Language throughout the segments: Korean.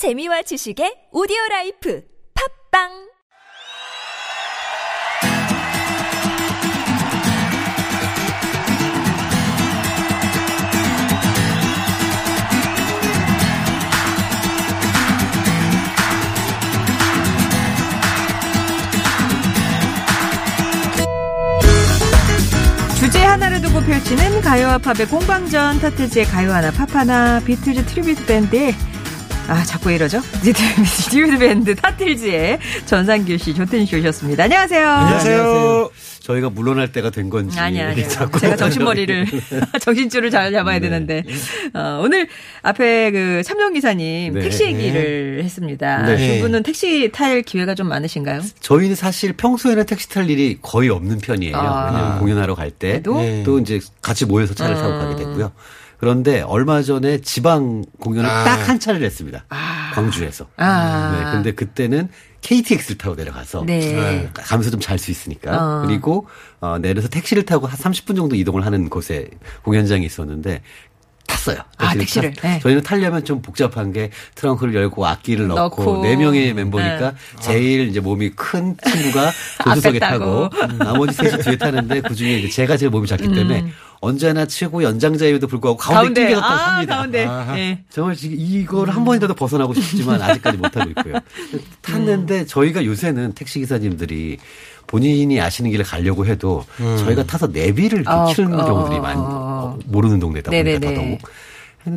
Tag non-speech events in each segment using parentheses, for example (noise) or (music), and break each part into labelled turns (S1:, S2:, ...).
S1: 재미와 지식의 오디오 라이프 팝빵!
S2: 주제 하나를 두고 펼치는 가요와 팝의 공방전 타틀즈의 가요 하나 팝 하나 비틀즈 트리뷰트 밴드의 아 자꾸 이러죠 트리뷰트 (laughs) 밴드 타틀즈의 전상규 씨 조태준 씨 오셨습니다 안녕하세요
S3: 안녕하세요. 저희가 물러날 때가 된 건지.
S2: 아니 아니
S3: 자꾸
S2: 제가 정신머리를 (laughs) 정신줄을 잘 잡아야
S3: 네.
S2: 되는데 어, 오늘 앞에 그 참정 기사님
S3: 네.
S2: 택시 얘기를 했습니다
S3: 네.
S2: 두 분은 택시 탈 기회가 좀 많으신가요?
S3: 저희는 사실 평소에는 택시 탈 일이 거의 없는 편이에요.
S2: 아.
S3: 공연하러 갈 때. 네. 또 이제 같이 모여서 차를 타고 가게 됐고요. 그런데 얼마 전에 지방 공연을
S4: 아.
S3: 딱한 차를 했습니다. 광주에서.
S2: 아.
S3: 네. 근데 그때는 KTX를 타고 내려가서
S2: 네.
S3: 가면서 좀 잘 수 있으니까
S2: 어.
S3: 그리고 어, 내려서 택시를 타고 한 30분 정도 이동을 하는 곳에 공연장이 있었는데 탔어요.
S2: 아, 택시를.
S3: 탔-
S2: 네.
S3: 저희는 타려면 좀 복잡한 게 트렁크를 열고 악기를 넣고. 네 명의 멤버니까
S2: 네.
S3: 제일 이제 몸이 큰 친구가 (laughs) 조수석에
S2: 앞에
S3: 타고. 음, 나머지 셋이 뒤에 타는데 그 중에 제가 제일 몸이 작기 때문에 언제나 최고 연장자임에도 불구하고 가운데 끼게 갖다
S2: 아
S3: 삽니다.
S2: 가운데. 예.
S3: 정말 지금 이걸 한 번이라도 벗어나고 싶지만 아직까지 못하고 있고요. 탔는데 저희가 요새는 택시기사님들이 본인이 아시는 길을 가려고 해도 저희가 타서 내비를
S2: 어,
S3: 키는
S2: 어,
S3: 경우들이
S2: 어,
S3: 많이
S2: 어.
S3: 어, 모르는 동네다 보니까
S2: 네네네.
S3: 더더욱.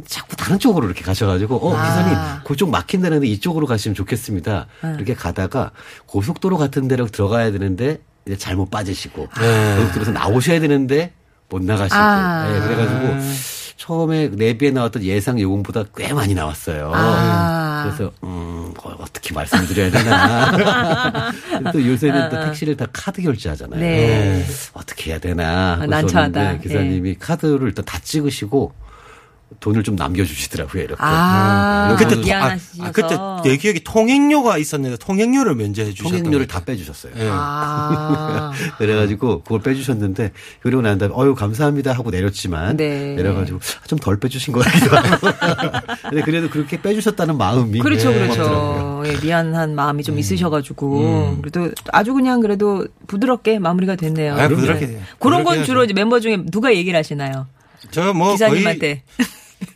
S3: 자꾸 다른 쪽으로 이렇게 가셔가지고 어
S2: 아.
S3: 기사님 그쪽 막힌다는데 이쪽으로 가시면 좋겠습니다. 이렇게 가다가 고속도로 같은 데로 들어가야 되는데 이제 잘못 빠지시고 고속도로에서 나오셔야 되는데 못 나가시고
S2: 아.
S3: 예, 그래가지고 처음에 내비에 나왔던 예상 요금보다 꽤 많이 나왔어요.
S2: 아.
S3: 그래서 음 어, 어떻게 말씀드려야 되나. (laughs) 또 요새는 또 택시를 다 카드 결제하잖아요.
S2: 네.
S3: 어떻게 해야 되나. 하고
S2: 난처하다.
S3: 기사님이 카드를 일단 다 찍으시고 돈을 좀 남겨주시더라고요. 이렇게.
S2: 아,
S3: 음,
S4: 그때
S3: 또-
S4: 아. 아, 그때 내 기억에 통행료가 있었는데 통행료를 면제해 주셨던
S3: 통행료를
S4: 것
S3: 다. 빼주셨어요.
S4: 예.
S2: 아. (laughs)
S3: 그래가지고 그걸 빼주셨는데 그러고 난 다음에 어유 감사합니다 하고 내렸지만
S2: 네.
S3: 내려가지고 좀 덜 빼주신 것 같기도 하고 (laughs) 근데 그래도 그렇게 빼주셨다는 마음이
S2: 그렇죠,
S3: 네,
S2: 그렇죠. 예, 미안한 마음이
S3: 음.
S2: 좀 있으셔가지고 그래도 아주 그냥 그래도 부드럽게 마무리가 됐네요.
S4: 아, 부드럽게
S2: 네. 그런 건
S4: 부드럽게
S2: 주로 이제 멤버 중에 누가 얘기를 하시나요?
S4: 저뭐
S2: 기사님한테.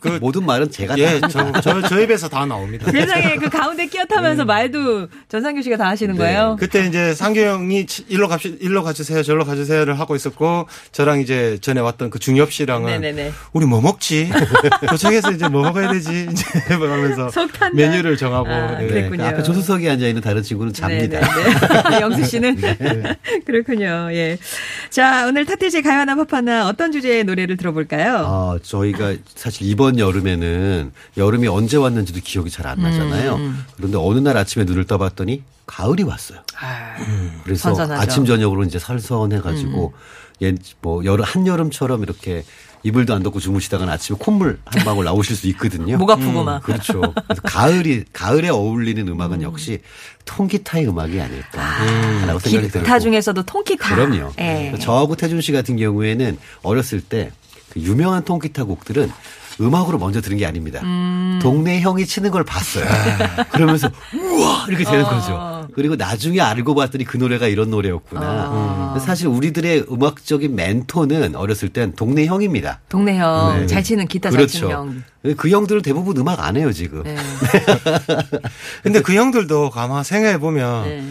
S4: 그 (laughs)
S3: 모든 말은 제가
S4: 예,
S3: 다
S4: 저, 저, 저 입에서 다 나옵니다. (laughs)
S2: 세상에 그 가운데 끼어 타면서 말도 전상규 씨가 다 하시는
S3: 네.
S2: 거예요?
S4: 그때 이제 상규 형이 치- 일로 갑시 일로 가주세요, 절로 가주세요를 하고 있었고 저랑 이제 전에 왔던 그 중엽 씨랑은
S2: 네네네.
S4: 우리 뭐 먹지? (laughs) 도착해서 이제 뭐 먹어야 되지? 이제 하면서
S2: 속 탄다.
S4: 메뉴를 정하고
S2: 아,
S4: 예.
S2: 그랬군요.
S3: 앞에 조수석에 앉아 있는 다른 친구는 잡니다.
S2: 영수 씨는 그렇군요. 예. 자 오늘 타틀즈의 가요 하나 팝 하나 어떤 주제의 노래를 들어볼까요?
S3: 아, 저희가 사실 이번 여름에는 여름이 언제 왔는지도 기억이 잘 안 나잖아요.
S2: 음,
S3: 그런데 어느 날 아침에 눈을 떠봤더니 가을이 왔어요.
S2: 아,
S3: 그래서
S2: 선선하죠.
S3: 아침 저녁으로 이제 설선해가지고 옛뭐 여름 한 여름처럼 이렇게 이불도 안 덮고 주무시다가 아침에 콧물 한 방울 나오실 수 있거든요. (laughs)
S2: 목 아프고 막.
S3: 그렇죠. 그래서 가을이 가을에 어울리는 음악은 역시 통기타의 음악이 아닐까라고 생각이 들고.
S2: 기타 중에서도 통기타.
S3: 그럼요.
S2: 예.
S3: 저하고 태준 씨 같은 경우에는 어렸을 때 그 유명한 통기타 곡들은 음악으로 먼저 들은 게 아닙니다.
S2: 음.
S3: 동네 형이 치는 걸 봤어요. 그러면서 우와 이렇게 되는
S2: 어.
S3: 거죠. 그리고 나중에 알고 봤더니 그 노래가 이런 노래였구나.
S2: 어.
S3: 음. 사실 우리들의 음악적인 멘토는 어렸을 땐 동네 형입니다.
S2: 동네 형,
S3: 네.
S2: 잘 치는 기타 잘
S3: 그렇죠.
S2: 치는 형.
S3: 그 형들은 대부분 음악 안 해요 지금.
S2: 네. (laughs)
S4: 근데 그 형들도 가만 생각해 보면
S2: 네.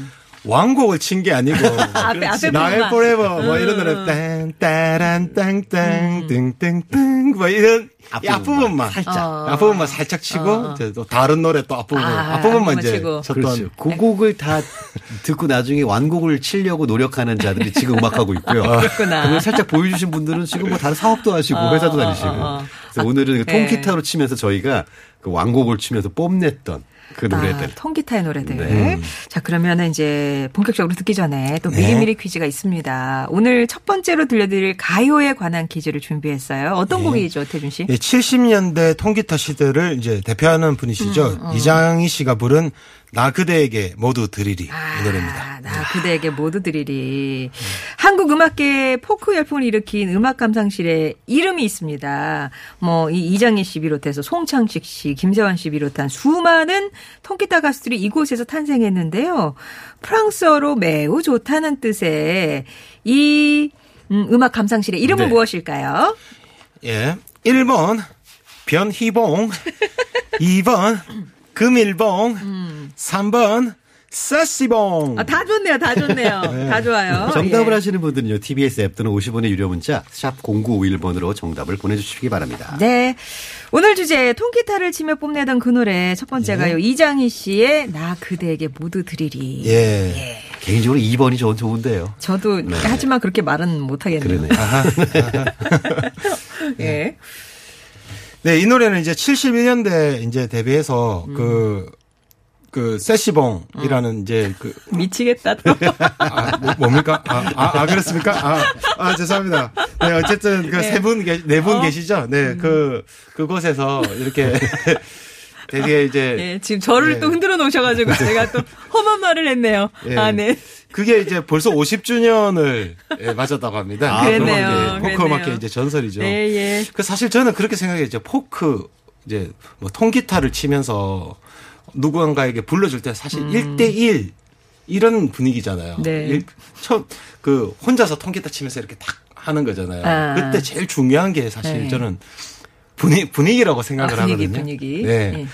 S4: 완곡을 친 게 아니고 (laughs) 나의. forever 뭐 이런 노래 딴 따란 땅땅 띵띵띵 뭐 이런 이 앞부분만
S3: 살짝.
S2: 어.
S4: 앞부분만 살짝 치고 이제 또 다른 노래 또 앞부분
S2: 아,
S4: 앞부분만
S2: 앞부분만
S4: 이제
S2: 치고.
S4: 쳤던
S3: 그렇죠. 그 곡을 다 듣고 나중에 완곡을 치려고 노력하는 자들이 지금 음악하고 있고요.
S2: 그렇구나.
S3: 그걸 살짝 보여주신 분들은 지금 뭐 다른 사업도 하시고
S2: 어,
S3: 회사도
S2: 어,
S3: 다니시고.
S2: 어, 어.
S3: 그래서 오늘은 그
S2: 네.
S3: 통기타로 치면서 저희가 그 완곡을 치면서 뽐냈던 그 노래들.
S2: 아, 통기타의 노래들.
S3: 네.
S2: 자, 그러면은 이제 본격적으로 듣기 전에 또 미리미리 퀴즈가 있습니다. 오늘 첫 번째로 들려드릴 가요에 관한 퀴즈를 준비했어요. 어떤 곡이죠, 태준 씨?
S4: 예, 70년대 통기타 시대를 이제 대표하는 분이시죠.
S2: 음,
S4: 이장희 씨가 부른 나 그대에게 모두 드리리 이 노래입니다.
S2: 아, 나 그대에게 모두 드리리. 한국 음악계에 포크 열풍을 일으킨 음악 감상실에 이름이 있습니다. 뭐, 이 이장희 씨 비롯해서 송창식 씨, 김세환 씨 비롯한 수많은 통기타 가수들이 이곳에서 탄생했는데요. 프랑스어로 매우 좋다는 뜻의 이 음, 음악 감상실의 이름은
S4: 네.
S2: 무엇일까요?
S4: 예. 1번 변희봉, (laughs) 2번 금일봉, 3번 사시봉.
S2: 아, 다 좋네요, 다 좋네요. (laughs) 다 좋아요.
S3: 정답을
S2: 예.
S3: 하시는 분들은요. TBS 앱 또는 50원의 유료 문자 샵 0951번으로 정답을 보내주시기 바랍니다.
S2: 네. 오늘 주제 통기타를 치며 뽐내던 그 노래 첫 번째가요. 이장희 씨의 나 그대에게 모두 드리리.
S4: 예.
S3: 개인적으로 2번이 전 좋은데요.
S2: 저도
S3: 네.
S2: 하지만 그렇게 말은 못 하겠네요.
S3: 그러네. (laughs)
S2: 예.
S4: 네, 이 노래는 이제 71년대 이제 데뷔해서
S2: 음.
S4: 그, 그, 세시봉이라는 이제 그,
S2: 미치겠다 또. (laughs)
S4: 아, 뭐, 뭡니까? 아, 아, 아, 그렇습니까? 아, 아, 죄송합니다. 네, 어쨌든 그 세 분, 네분
S2: 어?
S4: 계시죠? 네, 그, 그곳에서 이렇게 (laughs) 되게 이제
S2: 예, 지금 저를
S4: 네.
S2: 또 흔들어 놓으셔가지고 (laughs) 제가 또 험한 말을 했네요.
S4: 예.
S2: 아, 네.
S4: 그게 이제 벌써 50주년을 맞았다고 합니다.
S2: 아, 그랬네요.
S4: 게 포크. 음악계 이제 전설이죠.
S2: 네, 예.
S4: 그 사실 저는 그렇게 생각했죠. 포크 이제 뭐 통기타를 치면서 누구한가에게 불러줄 때 사실 일 1대1 이런 분위기잖아요.
S2: 음. 네.
S4: 일- 처음 그 혼자서 통기타 치면서 이렇게 탁 하는 거잖아요.
S2: 아.
S4: 그때 제일 중요한 게 사실
S2: 네.
S4: 저는 분위, 분위기라고 생각을
S2: 아, 분위기,
S4: 하거든요.
S2: 분위기.
S4: 네.
S2: 예.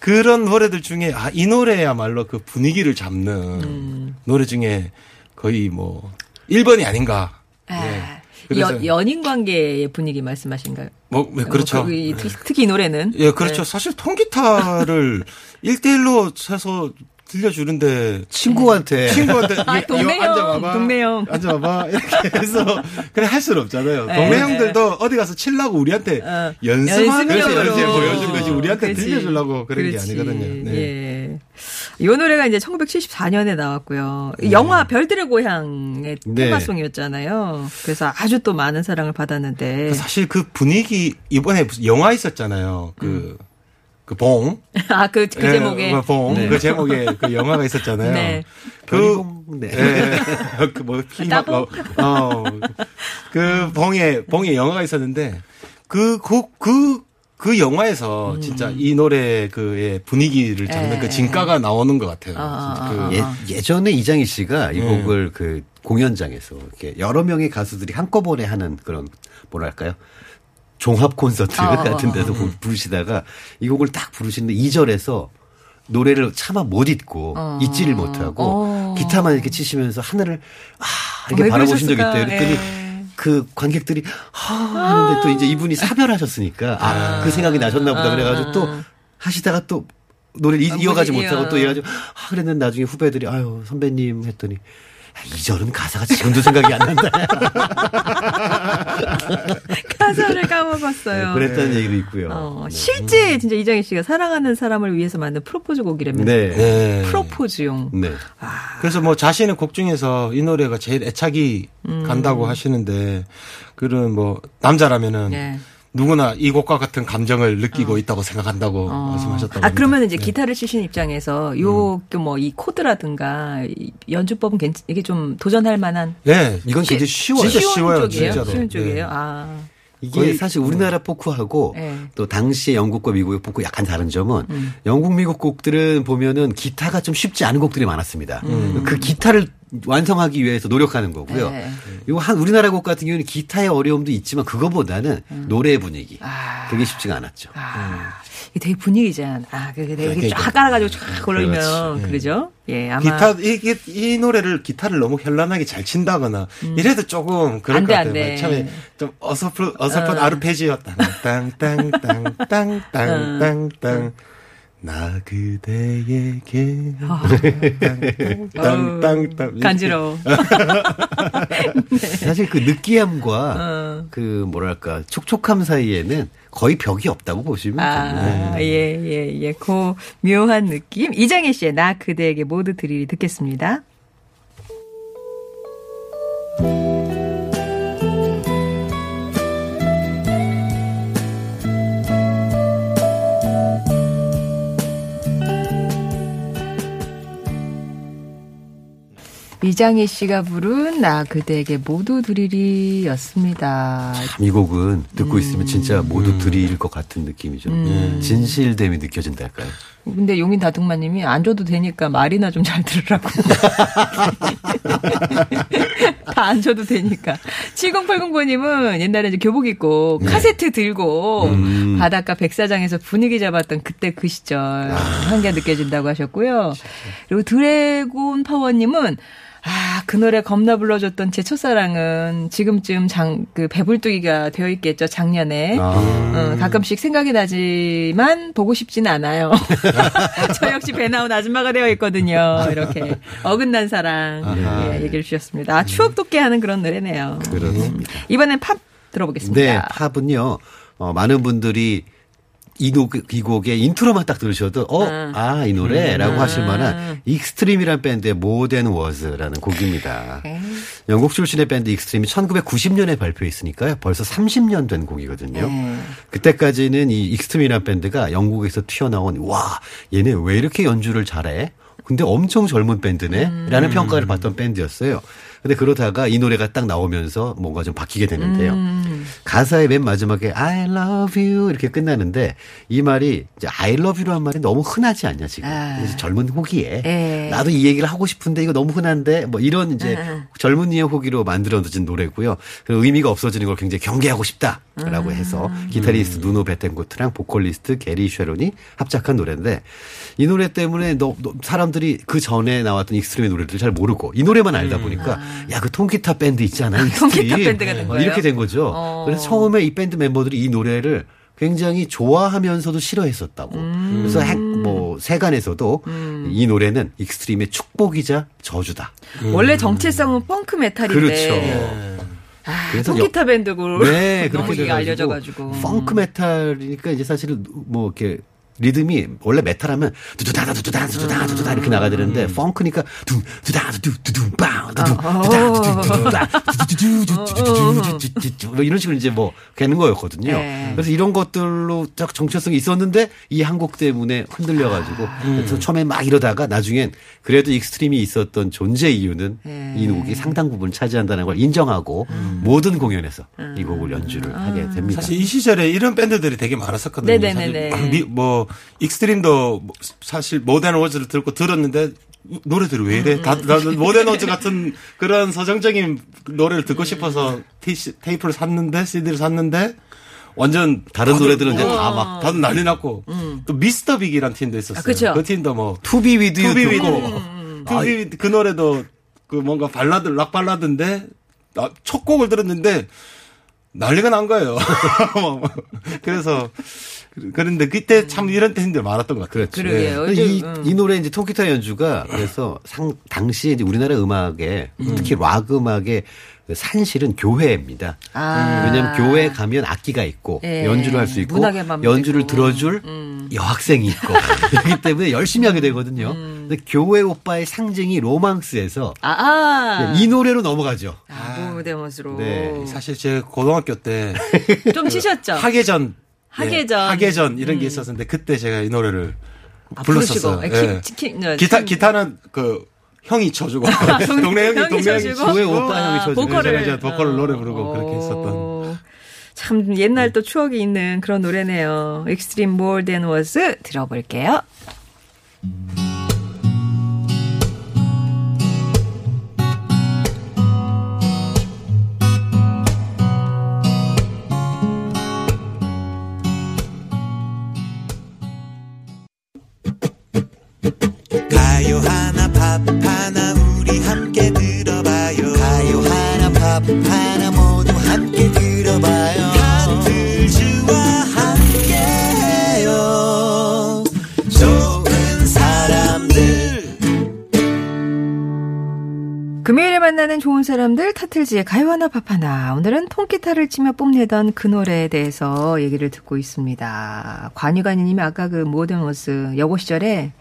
S4: 그런 노래들 중에 아, 이 노래야말로 그 분위기를 잡는
S2: 음.
S4: 노래 중에 거의 뭐 1번이 아닌가.
S2: 아,
S4: 네. 그래서
S2: 연, 연인 관계의 분위기 말씀하신가요?
S4: 뭐, 네, 그렇죠.
S2: 뭐 그, 이- 특히 이 노래는.
S4: 예, 그렇죠.
S2: 네.
S4: 사실 통기타를 (laughs) 1대1로 쳐서 들려주는데
S3: 친구한테
S4: 친구한테 (laughs)
S2: 아, 동네 형. 동네 형.
S4: 앉아봐봐. 이렇게 해서 그래 할 수는 없잖아요.
S2: 네.
S4: 동네 형들도 어디 가서 치려고 우리한테
S2: 어,
S4: 연습하면서
S2: 연습용으로.
S4: 연습 보여준 거지 우리한테
S2: 그렇지.
S4: 들려주려고 그런 게
S2: 그렇지.
S4: 아니거든요. 네.
S2: 예. 이 노래가 이제 1974년에 나왔고요.
S4: 네.
S2: 영화 별들의 고향의
S3: 네.
S2: 테마송이었잖아요. 그래서 아주 또 많은 사랑을 받았는데.
S4: 사실 그 분위기 이번에 영화 있었잖아요. 그, 그 봉. (laughs)
S2: 아, 그, 그
S4: 예,
S2: 제목에.
S4: 그 봉.
S3: 네.
S4: 그 제목에 그 영화가 있었잖아요.
S2: 네.
S4: 그,
S3: 별이봉, 네. (laughs)
S4: 예. 그뭐
S2: 따봉?
S4: 어, 그 봉에 봉에 영화가 있었는데 그 그 그 그 영화에서 진짜 이 노래 그의 분위기를 잡는
S2: 음. 예.
S4: 그 진가가 나오는 것 같아요.
S2: 아,
S4: 진짜
S2: 아,
S4: 그
S2: 아.
S3: 예, 예전에 이장희 씨가 이
S4: 네.
S3: 곡을 그 공연장에서 이렇게 여러 명의 가수들이 한꺼번에 하는 그런 뭐랄까요? 종합 콘서트
S2: 어,
S3: 같은 데서 부- 부르시다가 이 곡을 딱 부르시는데 2절에서 노래를 차마 못 잊고
S2: 어.
S3: 잊지를 못하고
S2: 어.
S3: 기타만 이렇게 치시면서 하늘을 아 이렇게
S2: 왜
S3: 바라보신 적이? 있대요. 그랬더니
S2: 예.
S3: 그 관객들이 하 하는데 또 이제 이분이 사별하셨으니까 아 그 생각이 나셨나 보다 그래가지고 또 하시다가 또 노래를 이-
S2: 아,
S3: 이어가지
S2: 못
S3: 못하고 또
S2: 이어.
S3: 이어가지고 아 그랬는데 나중에 후배들이 아유 선배님 했더니 야, 이 절은 가사가 지금도 생각이 안 난다. (laughs)
S2: 가사를 까먹었어요.
S3: 그랬다는 얘기도 있고요.
S2: 어,
S3: 네.
S2: 실제 진짜 이정희 씨가 사랑하는 사람을 위해서 만든 프로포즈 곡이랍니다.
S3: 네.
S4: 네.
S2: 프로포즈용.
S3: 네.
S4: 그래서 뭐 자신의 곡 중에서 이 노래가 제일 애착이
S2: 음.
S4: 간다고 하시는데 그런 뭐 남자라면은
S2: 네.
S4: 누구나 이 곡과 같은 감정을 느끼고 있다고 생각한다고 말씀하셨다고.
S2: 아, 그러면 이제.
S4: 네.
S2: 기타를 치신 입장에서 요, 그 뭐, 이 코드라든가, 이 연주법은 괜, 이게 좀 도전할 만한.
S4: 네.
S3: 이건 굉장히 쉬워요.
S4: 진짜 쉬워요,
S2: 쪽이에요?
S4: 진짜로.
S2: 쉬운 쪽이에요?
S4: 네.
S2: 아.
S3: 이게 사실 우리나라 포크하고
S2: 네.
S3: 또 당시의 영국과 미국의 포크 약간 다른 점은
S2: 음.
S3: 영국 미국 곡들은 보면은 기타가 좀 쉽지 않은 곡들이 많았습니다.
S2: 음.
S3: 그 기타를 완성하기 위해서 노력하는 거고요.
S2: 네.
S3: 이거 한 우리나라 곡 같은 경우는 기타의 어려움도 있지만 그거보다는 음. 노래의 분위기
S2: 아.
S3: 그게 쉽지가 않았죠.
S2: 아. 음. 되게 분위기잖아. 아, 그게 되게
S4: 네,
S2: 쫙 깔아가지고 쫙 음, 올리면
S3: 음.
S2: 그러죠. 예, 아마
S4: 기타 이, 이, 이 노래를 기타를 너무 현란하게 잘 친다거나 음. 이래도 조금 그럴 안것 같아요. 처음에 좀 어설픈 어설픈 어. 아르페지였다. 땅땅땅땅땅땅땅 나 그대에게 땅땅땅
S2: 어우, 간지러워. (laughs)
S3: 사실 그 느끼함과
S2: 어.
S3: 그 뭐랄까 촉촉함 사이에는 거의 벽이 없다고 보시면 됩니다.
S2: 아, 예, 예, 예. 그 묘한 느낌. 이장희 씨의 나 그대에게 모두 드리리 듣겠습니다. 이장희 씨가 부른 나 그대에게 모두 드리리였습니다.
S3: 참 이 곡은 듣고 있으면 진짜 모두 드릴 것 같은 느낌이죠.
S2: 음.
S3: 진실됨이 느껴진달까요?
S2: 근데 용인 다둥마님이 안 줘도 되니까 말이나 좀 잘 들으라고. (laughs) 다 안 줘도 되니까. 7080번님은 옛날에 이제 교복 입고 카세트 들고 바닷가 백사장에서 분위기 잡았던 그때 그 시절 한게 느껴진다고 하셨고요. 그리고 드래곤 파워님은 아, 그 노래 겁나 불러줬던 제 첫사랑은 지금쯤 장, 그 배불뚝이가 되어 있겠죠, 작년에.
S3: 아.
S2: 어, 가끔씩 생각이 나지만 보고 싶지는 않아요. (laughs) 저 역시 배 나온 아줌마가 되어 있거든요. 이렇게 어긋난 사랑 예, 얘기를 주셨습니다. 아, 추억 돋게 하는 그런 노래네요.
S3: 그렇습니다.
S2: 이번엔 팝 들어보겠습니다.
S3: 네, 팝은요, 어, 많은 분들이 이, 노, 이 곡의 intro만 딱 들으셔도, 어,
S2: 아.
S3: 아, 이 노래라고
S2: 음.
S3: 하실 만한 익스트림이라는 밴드의 More Than Words라는 곡입니다.
S2: 네.
S3: 영국 출신의 밴드 익스트림이 1990년에 발표했으니까요. 벌써 30년 된 곡이거든요.
S2: 네.
S3: 그때까지는 이 익스트림이라는 밴드가 영국에서 튀어나온, 와, 얘네 왜 이렇게 연주를 잘해? 근데 엄청 젊은 밴드네?
S2: 음.
S3: 라는 평가를 받던 밴드였어요. 근데 그러다가 이 노래가 딱 나오면서 뭔가 좀 바뀌게 되는데요.
S2: 음.
S3: 가사의 맨 마지막에 I love you 이렇게 끝나는데 이 말이 이제 I love you라는 말이 너무 흔하지 않냐 지금
S2: 아.
S3: 젊은 호기에
S2: 예.
S3: 나도 이 얘기를 하고 싶은데 이거 너무 흔한데 뭐 이런 이제
S2: 음.
S3: 젊은이의 호기로 만들어진 노래고요. 그리고 의미가 없어지는 걸 굉장히 경계하고 싶다라고 해서
S2: 음.
S3: 기타리스트 누노 베텐코트랑 보컬리스트 게리 쉐론이 합작한 노래인데 이 노래 때문에 너, 너- 사람들이 그 전에 나왔던 익스트림의 노래들 잘 모르고 이 노래만 알다 보니까 야 그 통기타 밴드 있잖아
S2: 음. (laughs) 통기타 밴드가 된
S3: 어,
S2: 거예요?
S3: 이렇게 된 거죠.
S2: 어.
S3: 그래서 처음에 이 밴드 멤버들이 이 노래를 굉장히 좋아하면서도 싫어했었다고.
S2: 음.
S3: 그래서 핵, 뭐 세간에서도 이 노래는 익스트림의 축복이자 저주다.
S2: 원래 정체성은 펑크 메탈인데.
S3: 그렇죠.
S2: 아,
S3: 그래서
S2: 통기타 밴드로
S3: 네,
S2: 너무
S3: 그렇게 (laughs)
S2: 이게 알려져가지고.
S3: 펑크 메탈이니까 이제 사실은 뭐 이렇게 리듬이 원래 메탈하면 두두다다 두두다 두두다 두두다 이렇게 나가야 되는데 펑크니까 두 두다 두두 두두 빵 두두 두다 두두 두 두다 두두두두두두두두두 뭐 이런 식으로 이제 뭐 되는 거였거든요.
S2: 네.
S3: 그래서 이런 것들로 딱 정체성이 있었는데 이한곡 때문에 흔들려 가지고 그래서 처음에 막 이러다가 나중엔 그래도 익스트림이 있었던 존재 이유는
S2: 네.
S3: 이 곡이 상당 부분 차지한다는 걸 인정하고 모든 공연에서 이 곡을 연주를 하게 됩니다.
S4: 사실 이 시절에 이런 밴드들이 되게 많았었거든요.
S2: 네네네네.
S4: 뭐 익스트림도 뭐 사실 More Than Words를 듣고 들었는데 노래들이 왜 이래? 다, 다 More Than Words 같은 그런 서정적인 노래를 듣고 싶어서 티, 테이프를 샀는데 CD를 샀는데 완전
S3: 다른
S4: 다들-
S3: 노래들은 이제
S4: 어,
S3: 다막
S4: 다들 난리 났고 또 미스터 빅이란 팀도 있었어요.
S2: 아, 그쵸.
S4: 그 팀도 뭐
S3: To Be With
S4: You To Be With
S3: 듣고
S4: To Be With 그 노래도 그 뭔가 발라드 락 발라드인데 나- 첫 곡을 들었는데 난리가 난 거예요. (laughs) 그래서 그런데 그때 참 이런 팀들 많았던 것 같아요.
S3: 그렇죠.
S2: 그러게요.
S3: 이,
S2: 요즘, 음.
S3: 이 노래 이제 통기타 연주가 그래서 상, 당시에 이제 우리나라 음악에 특히 락 음악의 그 산실은 교회입니다.
S2: 아.
S3: 왜냐하면 교회 가면 악기가 있고
S2: 예.
S3: 연주를 할 수 있고 연주를
S2: 있고.
S3: 들어줄
S2: 음.
S3: 여학생이 있고 (laughs) 그렇기 때문에 열심히 하게 되거든요. 근데 교회 오빠의 상징이 로망스에서
S2: 아, 아.
S3: 이 노래로 넘어가죠.
S2: 아, 무대멋으로.
S3: 네,
S4: 사실 제 고등학교 때 (laughs)
S2: 좀 치셨죠?
S4: 학예전
S2: 학예전.
S4: 예, 학예전 이런 게 있었는데 그때 제가 이 노래를
S2: 아,
S4: 불렀었어요.
S2: 부르시고.
S4: 예.
S2: 키- 키- 네,
S4: 기타
S2: 참-
S4: 기타는 그 형이 쳐주고 (laughs) 동네 형이
S2: 형이
S4: 동네 형이
S2: 쳐주고?
S3: 교회 오빠 형이 쳐주고.
S2: 보컬을.
S4: 제가 이제 보컬을 노래 부르고
S2: 어.
S4: 그렇게 했었던
S2: 참 옛날 또 추억이 있는 그런 노래네요. Extreme More Than Was 들어볼게요.
S5: 가 팝 하나 모두 함께 들어봐요 하트즈와 함께해요 좋은 사람들
S2: 금요일에 만나는 좋은 사람들 타틀즈의 가요 하나 팝 하나. 오늘은 통기타를 치며 뽐내던 그 노래에 대해서 얘기를 듣고 있습니다. 관유관이님이 아까 그 모던 워스 여고 시절에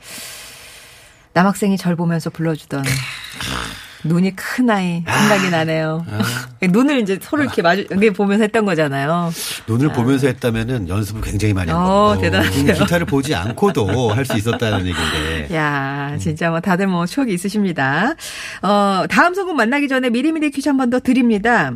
S2: 남학생이 절 보면서 불러주던 눈이 큰 아이 생각이 나네요. 눈을 이제 서로 이렇게 마주 이렇게 보면서 했던 거잖아요.
S3: 눈을 보면서 했다면은 연습을 굉장히 많이 한
S2: 어,
S3: 거고.
S2: 대단하세요.
S3: 기타를 보지 않고도 할 수 있었다는 얘기인데.
S2: 야, 진짜 뭐 다들 뭐 추억이 있으십니다. 어, 다음 선곡 만나기 전에 미리미리 퀴즈 한 번 더 드립니다.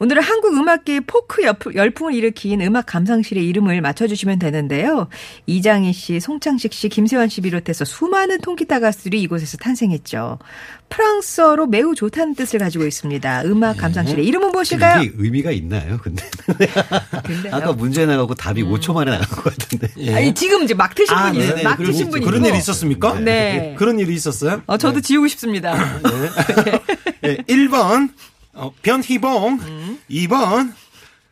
S2: 오늘은 한국 음악계의 포크 열풍- 열풍을 일으킨 음악 감상실의 이름을 맞춰주시면 되는데요. 이장희 씨, 송창식 씨, 김세환 씨 비롯해서 수많은 통기타 가수들이 이곳에서 탄생했죠. 프랑스어로 매우 좋다는 뜻을 가지고 있습니다. 음악 감상실의 이름은 무엇일까요?
S3: 이게 의미가 있나요? 근데. (laughs) 아까 문제 나가고 답이 5초 만에 나간 것 같은데.
S4: 예.
S2: 아니, 지금 이제 막 트신
S3: 아,
S2: 분이
S3: 네네, 막거
S2: 분이.
S4: 그런. 일이 있었습니까?
S2: 네.
S4: 그런 일이 있었어요?
S2: 어, 저도 지우고 싶습니다. (laughs)
S4: 예, 1번 어, 변희봉, 2번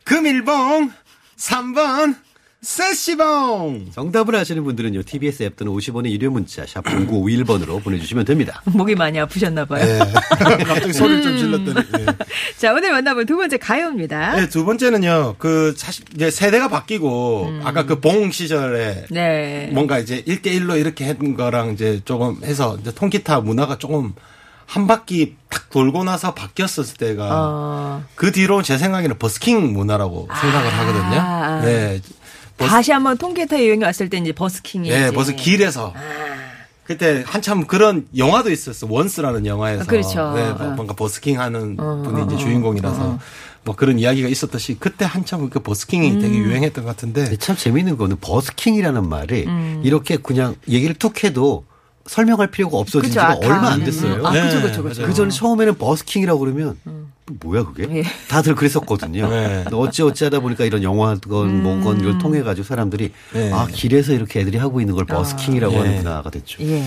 S4: 금일봉, 3번 세시봉.
S3: 정답을 아시는 분들은요. TBS 앱 또는 50원의 유료 문자 샵 0951번으로 보내주시면 됩니다. (laughs)
S2: 목이 많이 아프셨나 봐요.
S4: 예. (laughs) 갑자기 소리를 좀 질렀더니. 예. (laughs)
S2: 자, 오늘 만나볼 두 번째 가요입니다.
S4: 네, 두 번째는요, 그, 사실, 이제 세대가 바뀌고, 아까 그 봉 시절에.
S2: 네.
S4: 뭔가 이제 1대1로 이렇게 했던 거랑 이제 조금 해서, 이제 통기타 문화가 조금 한 바퀴 탁 돌고 나서 바뀌었을 때가,
S2: 어,
S4: 그 뒤로 제 생각에는 버스킹 문화라고 생각을 하거든요.
S2: 아.
S4: 네. 버스,
S2: 다시 한번 통기타 유행이 왔을 때 이제 버스킹이.
S4: 예,
S2: 이제.
S4: 버스 길에서.
S2: 아.
S4: 그때 한참 그런 영화도 있었어. 원스라는 영화에서.
S2: 아, 그렇죠.
S4: 네,
S2: 어.
S4: 뭔가 버스킹 하는
S2: 어,
S4: 분이
S2: 어,
S4: 이제
S2: 어,
S4: 주인공이라서 뭐 그런 이야기가 있었듯이 그때 한참 그 버스킹이
S2: 음.
S4: 되게 유행했던 것 같은데.
S3: 참 재미있는 거는 버스킹이라는 말이
S2: 음.
S3: 이렇게 그냥 얘기를 툭 해도 설명할 필요가 없어진
S2: 그쵸,
S3: 지가
S2: 아, 다
S3: 얼마 안. 됐어요.
S2: 아, 그쵸,
S4: 네,
S2: 그쵸, 그쵸.
S4: 맞아요.
S3: 그 전에 처음에는 버스킹이라고 그러면 뭐야 그게?
S2: 음. 예.
S3: 다들 그랬었거든요.
S4: 네.
S3: 어찌 어찌 하다 보니까 이런 영화건
S2: 음.
S3: 뭐건 이걸 통해 가지고 사람들이
S4: 네.
S3: 아 길에서 이렇게 애들이 하고 있는 걸 버스킹이라고
S4: 네.
S3: 하는구나가 됐죠.
S2: 예.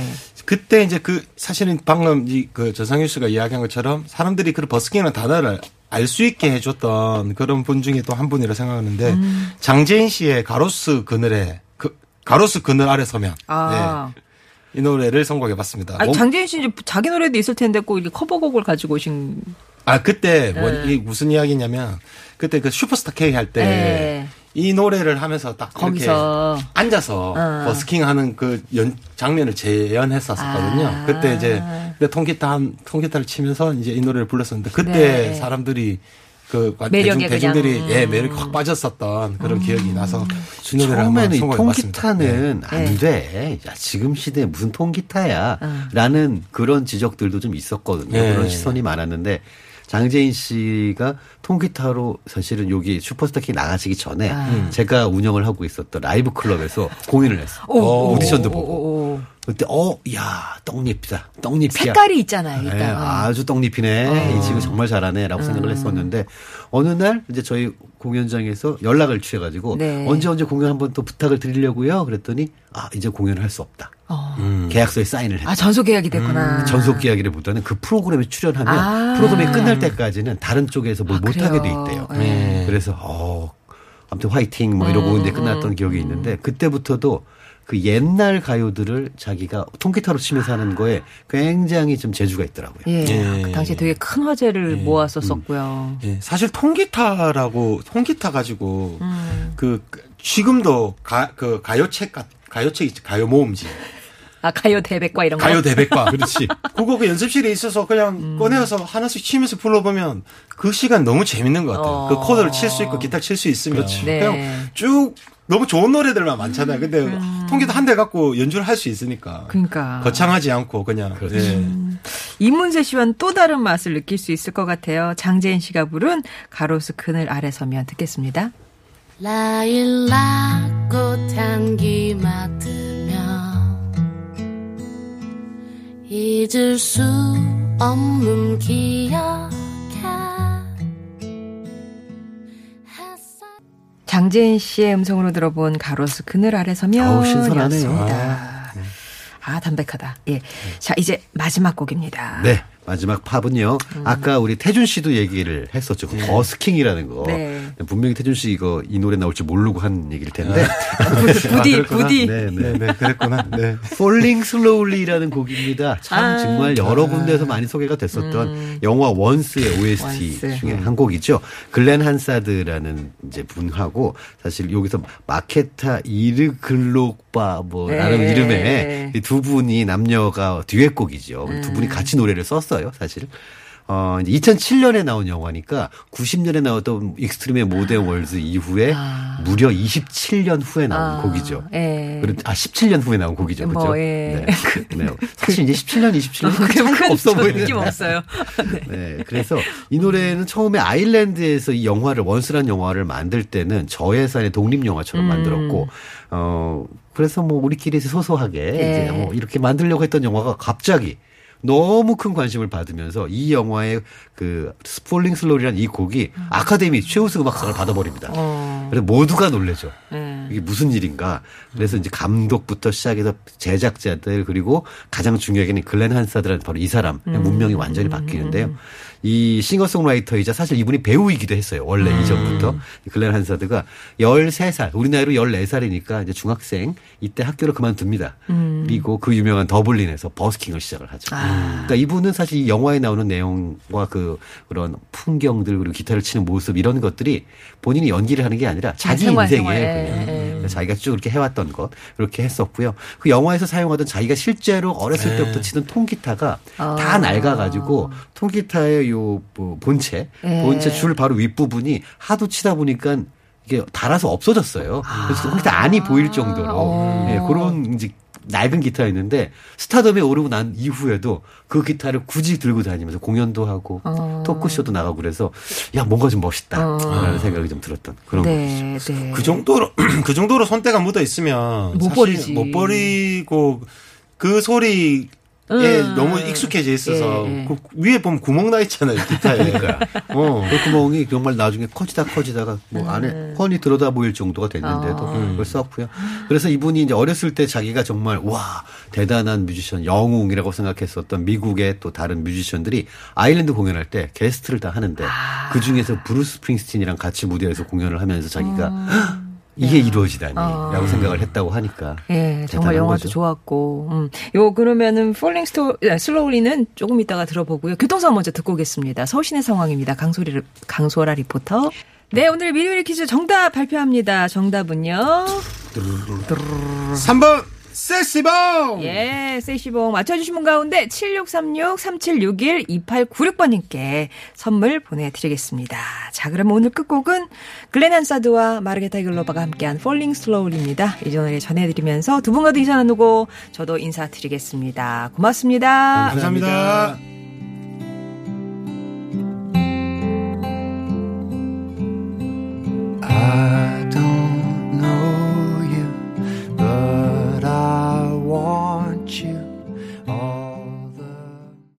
S4: 그때 이제 그 사실은 방금 이그 저상윤 씨가 이야기한 것처럼 사람들이 그 버스킹이라는 단어를 알 수 있게 해줬던 그런 분 중에 또 한 분이라 생각하는데
S2: 음.
S4: 장재인 씨의 가로수 그늘에 그 가로수 그늘 아래 서면
S2: 아.
S4: 네. 이 노래를 선곡해봤습니다.
S2: 아니,
S4: 뭐-
S2: 장재인 씨 이제 자기 노래도 있을 텐데 꼭 이렇게 커버곡을 가지고 오신.
S4: 아 그때 뭐
S2: 네.
S4: 이게 무슨 이야기냐면 그때 그 슈퍼스타 K 할 때이
S2: 네.
S4: 노래를 하면서 딱
S2: 거기서.
S4: 이렇게 앉아서
S2: 어.
S4: 버스킹하는 그 연, 장면을 재현했었거든요.
S2: 아.
S4: 그때 이제 통기타 한 통기타를 치면서 이제 이 노래를 불렀었는데 그때
S2: 네.
S4: 사람들이 그
S2: 매력에
S4: 대중, 대중들이
S2: 그냥. 음.
S4: 예 매력이 확 빠졌었던 그런 기억이 나서
S3: 처음에는 이. 통기타는
S2: 네.
S3: 안 돼. 야, 지금 시대에 무슨 통기타야.
S2: 어.
S3: 라는 그런 지적들도 좀 있었거든요.
S4: 네.
S3: 그런 시선이 많았는데 장재인 씨가 통기타로 사실은 여기 슈퍼스타 K 나가시기 전에
S2: 아.
S3: 제가 운영을 하고 있었던 라이브 클럽에서 공연을 했어요.
S2: 오,
S3: 오, 오디션도
S2: 오,
S3: 보고.
S2: 오, 오.
S3: 그때 어, 야, 떡잎이다. 떡잎이야.
S2: 색깔이 있잖아요, 일단.
S3: 네,
S2: 어.
S3: 아주 떡잎이네. 이 친구 정말 잘하네라고 생각을 했었는데 어느 날 이제 저희 공연장에서 연락을 취해가지고
S2: 네.
S3: 언제 언제 공연 한번 또 부탁을 드리려고요. 그랬더니 아 이제 공연을 할 수 없다.
S2: 어.
S3: 계약서에 사인을 했다.
S2: 아, 전속 계약이 됐구나.
S3: 음, 전속 계약이라보다는 그 프로그램에 출연하면
S2: 아.
S3: 프로그램이 끝날 때까지는 다른 쪽에서 뭘
S2: 아,
S3: 못하게 돼? 있대요.
S2: 네.
S3: 그래서 어 아무튼 화이팅 뭐 이러고
S2: 음,
S3: 이제 끝났던 기억이 있는데 그때부터도 그 옛날 가요들을 자기가 통기타로 치면서 하는 거에 굉장히 좀 재주가 있더라고요.
S2: 예.
S4: 예.
S2: 그 당시에 되게 큰 화제를 모았었었고요.
S4: 예, 사실 통기타라고 통기타 가지고
S2: 음.
S4: 그그 지금도 가 그 가요책 같 가요책 있지 가요 모음지
S2: 아, 가요 대백과 이런 거.
S4: 가요 대백과 (laughs) 그렇지 그거 그 연습실에 있어서 그냥
S2: 음.
S4: 꺼내서 하나씩 치면서 불러보면 그 시간 너무 재밌는 것 같아요
S2: 어.
S4: 그 코드를 칠 수 있고 기타 칠 수 있으면
S2: 네.
S4: 그냥 쭉 너무 좋은 노래들만 많잖아요 근데 통기타 한 대 갖고 연주를 할 수 있으니까
S2: 음. 그러니까.
S4: 거창하지 않고 그냥 예.
S2: 이문세 씨와는 또 다른 맛을 느낄 수 있을 것 같아요. 장재인 씨가 부른 가로수 그늘 아래 서면 듣겠습니다.
S6: 라일락 꽃 향기 맡으며 잊을 수 없는 기억
S2: 장재인 씨의 음성으로 들어본 가로수 그늘 아래 서면
S3: 신선하네요.
S2: 였습니다. 아, 담백하다. 예. 자, 이제 마지막 곡입니다.
S3: 네. 마지막 팝은요. 아까 우리 태준 씨도 얘기를 했었죠. 그 버스킹이라는 거.
S2: 네.
S3: 분명히 태준 씨 이거 이 노래 나올지 모르고 한 얘기일 텐데.
S2: 부디, (laughs)
S4: 그랬구나.
S2: 부디.
S3: 네, 네.
S4: 네, 네, 그랬구나. 네.
S3: Falling Slowly라는 곡입니다. 참
S2: 아.
S3: 정말 여러 군데에서 많이 소개가 됐었던 영화 원스의 OST
S2: 원스.
S3: 중에 한 곡이죠. 글렌 한사드라는 이제 분하고 사실 여기서 마케타 이르글로바 뭐라는
S2: 네.
S3: 이름의 이두 분이 남녀가 듀엣곡이죠. 두 분이 같이 노래를 썼어요. 사실. 어, 이제 2007년에 나온 영화니까 90년에 나왔던 익스트림의 More Than Words 이후에 무려 27년 후에 나온
S2: 아,
S3: 곡이죠.
S2: 예.
S3: 아 17년 후에 나온 곡이죠.
S2: 뭐,
S3: 그죠?
S2: 예.
S3: 네. (laughs) 네. 사실 이제 17년, 27년 그 차이가 없어
S2: 큰
S3: 보이는
S2: 느낌 없어요. (laughs)
S3: 네. 그래서 이 노래는 처음에 아일랜드에서 이 영화를 원스란 영화를 만들 때는 저예산의 독립 영화처럼
S2: 음.
S3: 만들었고 어 그래서 뭐 우리끼리 소소하게
S2: 네.
S3: 이제 뭐 이렇게 만들려고 했던 영화가 갑자기 너무 큰 관심을 받으면서 이 영화의 그 Falling Slowly라는 이 곡이 아카데미 최우수 음악상을 받아버립니다.
S2: 음. 어.
S3: 그래서 모두가 놀래죠.
S2: 네.
S3: 이게 무슨 일인가. 그래서 이제 감독부터 시작해서 제작자들 그리고 가장 중요하게는 글렌 한사드한테 바로 이 사람
S2: 음.
S3: 운명이 완전히 바뀌는데요. 이 싱어송라이터이자 사실 이분이 배우이기도 했어요. 원래
S2: 음.
S3: 이전부터 글렌 한사드가 13살, 우리 나이로 14살이니까 이제 중학생 이때 학교를 그만둡니다.
S2: 음.
S3: 그리고 그 유명한 더블린에서 버스킹을 시작을 하죠. 그러니까 이분은 사실 이 영화에 나오는 내용과 그 그런 풍경들 그리고 기타를 치는 모습 이런 것들이 본인이 연기를 하는 게 아니라 자기
S2: 생활,
S3: 인생이에요.
S2: 생활.
S3: 그냥. 그래서 자기가 쭉 이렇게 해왔던 것 그렇게 했었고요. 그 영화에서 사용하던 자기가 실제로 어렸을 때부터 치던 통기타가
S2: 아.
S3: 다 낡아가지고 통기타의 요 뭐, 본체
S2: 예.
S3: 본체 줄 바로 윗 부분이 하도 치다 보니까 이게 달아서 없어졌어요. 그래서 통기타 안이 보일 정도로
S2: 어.
S3: 예, 그런 이제 낡은 기타였는데 스타덤에 오르고 난 이후에도 그 기타를 굳이 들고 다니면서 공연도 하고
S2: 어.
S3: 토크쇼도 나가고 그래서 야 뭔가 좀 멋있다라는 생각이 좀 들었던 그런 거죠.
S2: 네, 네.
S4: 그 정도로 (clears throat) 그 정도로 손때가 묻어 있으면
S2: 못 버리지.
S4: 못 버리고 그 소리 에
S2: 음.
S4: 너무 익숙해져 있어서
S2: 예, 예.
S4: 그 위에 보면 구멍 나 있잖아요 기타에. (laughs) 어.
S3: 그 구멍이 정말 나중에 커지다 커지다가 뭐 안에 훤히 들여다 보일 정도가 됐는데도 그걸 썼고요. 그래서 이분이 이제 어렸을 때 자기가 정말 와 대단한 뮤지션 영웅이라고 생각했었던 미국의 또 다른 뮤지션들이 아일랜드 공연할 때 게스트를 다 하는데 그 중에서 브루스 스프링스틴이랑 같이 무대에서 공연을 하면서 자기가 헉, 이게 이루어지다니라고 생각을 했다고 하니까
S2: 예, 정말 영화도
S3: 거죠.
S2: 좋았고. 음. 요, 그러면은, Falling Slow, 예, Slowly는 조금 이따가 들어보고요. 교통상황 먼저 듣고 오겠습니다. 서울시내 상황입니다. 강소리, 강소라 리포터. 네, 오늘 미리미리 퀴즈 정답 발표합니다. 정답은요.
S4: 3번 섹시봉.
S2: 예, 세시봉 맞춰주신 분 가운데 7636-3761-2896번님께 선물 보내드리겠습니다. 자, 그럼 오늘 끝곡은 글렌 한사드와 마르게타 글로바가 함께한 Falling Slowly입니다. 이 노래 전해드리면서 두 분과도 인사 나누고 저도 인사드리겠습니다. 고맙습니다.
S4: 감사합니다.